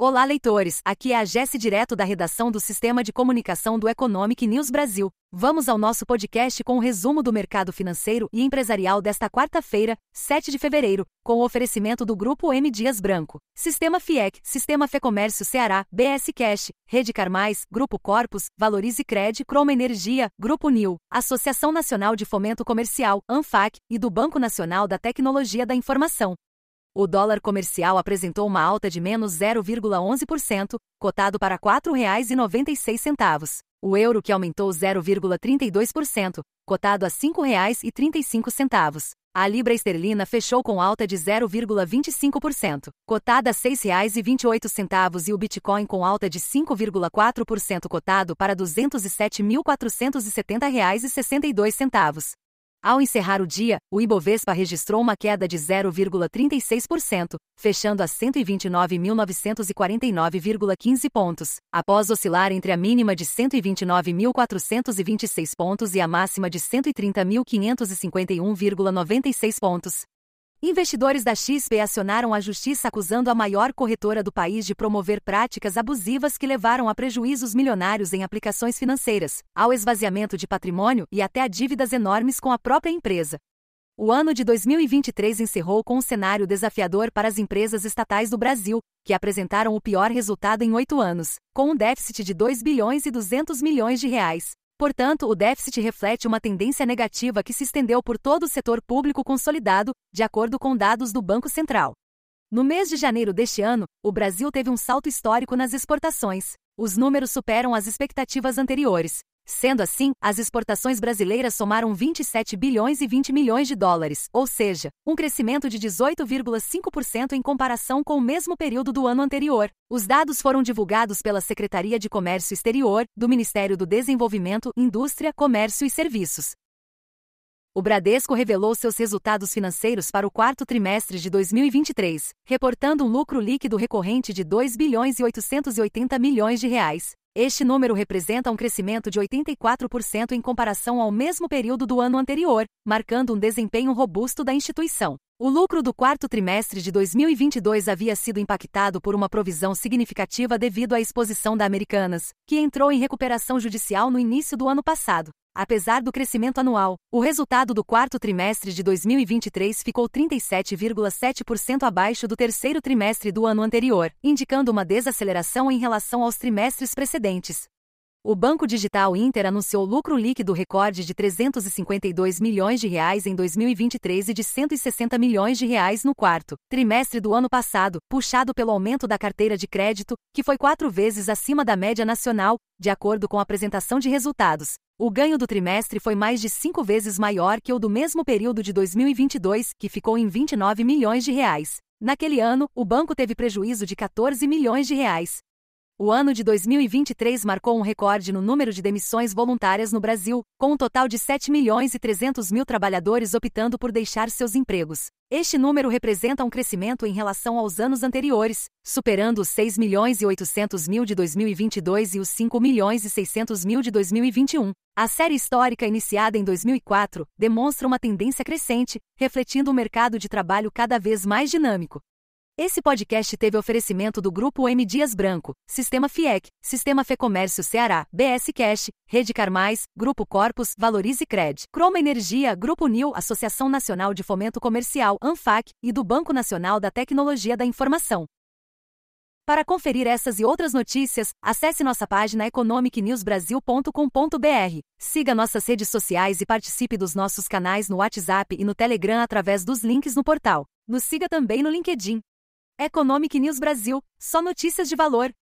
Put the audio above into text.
Olá, leitores! Aqui é a Jesse direto da redação do Sistema de Comunicação do Economic News Brasil. Vamos ao nosso podcast com o um resumo do mercado financeiro e empresarial desta quarta-feira, 7 de fevereiro, com o oferecimento do Grupo M Dias Branco, Sistema FIEC, Sistema Fecomércio Ceará, BS Cash, Rede Carmais, Grupo Corpus, Valorize Cred, Croma Energia, Grupo NIL, Associação Nacional de Fomento Comercial, ANFAC, e do Banco Nacional da Tecnologia da Informação. O dólar comercial apresentou uma alta de menos 0,11%, cotado para R$ 4,96. O euro que aumentou 0,32%, cotado a R$ 5,35. A libra esterlina fechou com alta de 0,25%, cotada a R$ 6,28 e o Bitcoin com alta de 5,4% cotado para R$ 207.470,62. Ao encerrar o dia, o Ibovespa registrou uma queda de 0,36%, fechando a 129.949,15 pontos, após oscilar entre a mínima de 129.426 pontos e a máxima de 130.551,96 pontos. Investidores da XP acionaram a justiça acusando a maior corretora do país de promover práticas abusivas que levaram a prejuízos milionários em aplicações financeiras, ao esvaziamento de patrimônio e até a dívidas enormes com a própria empresa. O ano de 2023 encerrou com um cenário desafiador para as empresas estatais do Brasil, que apresentaram o pior resultado em oito anos, com um déficit de 2 bilhões e 200 milhões de reais. Portanto, o déficit reflete uma tendência negativa que se estendeu por todo o setor público consolidado, de acordo com dados do Banco Central. No mês de janeiro deste ano, o Brasil teve um salto histórico nas exportações. Os números superam as expectativas anteriores. Sendo assim, as exportações brasileiras somaram 27 bilhões e 20 milhões de dólares, ou seja, um crescimento de 18,5% em comparação com o mesmo período do ano anterior. Os dados foram divulgados pela Secretaria de Comércio Exterior, do Ministério do Desenvolvimento, Indústria, Comércio e Serviços. O Bradesco revelou seus resultados financeiros para o quarto trimestre de 2023, reportando um lucro líquido recorrente de 2 bilhões e 880 milhões de reais, este número representa um crescimento de 84% em comparação ao mesmo período do ano anterior, marcando um desempenho robusto da instituição. O lucro do quarto trimestre de 2022 havia sido impactado por uma provisão significativa devido à exposição da Americanas, que entrou em recuperação judicial no início do ano passado. Apesar do crescimento anual, o resultado do quarto trimestre de 2023 ficou 37,7% abaixo do terceiro trimestre do ano anterior, indicando uma desaceleração em relação aos trimestres precedentes. O Banco Digital Inter anunciou lucro líquido recorde de 352 milhões de reais em 2023 e de 160 milhões de reais no quarto trimestre do ano passado, puxado pelo aumento da carteira de crédito, que foi quatro vezes acima da média nacional, de acordo com a apresentação de resultados. O ganho do trimestre foi mais de cinco vezes maior que o do mesmo período de 2022, que ficou em 29 milhões de reais. Naquele ano, o banco teve prejuízo de 14 milhões de reais. O ano de 2023 marcou um recorde no número de demissões voluntárias no Brasil, com um total de 7 milhões e 300 mil trabalhadores optando por deixar seus empregos. Este número representa um crescimento em relação aos anos anteriores, superando os 6 milhões e 800 mil de 2022 e os 5 milhões e 600 mil de 2021. A série histórica iniciada em 2004 demonstra uma tendência crescente, refletindo um mercado de trabalho cada vez mais dinâmico. Esse podcast teve oferecimento do Grupo M Dias Branco, Sistema FIEC, Sistema Fecomércio Ceará, BS Cash, Rede Carmais, Grupo Corpus, Valorize Cred, Croma Energia, Grupo NIL, Associação Nacional de Fomento Comercial, ANFAC, e do Banco Nacional da Tecnologia da Informação. Para conferir essas e outras notícias, acesse nossa página economicnewsbrasil.com.br. Siga nossas redes sociais e participe dos nossos canais no WhatsApp e no Telegram através dos links no portal. Nos siga também no LinkedIn. Economic News Brasil, só notícias de valor.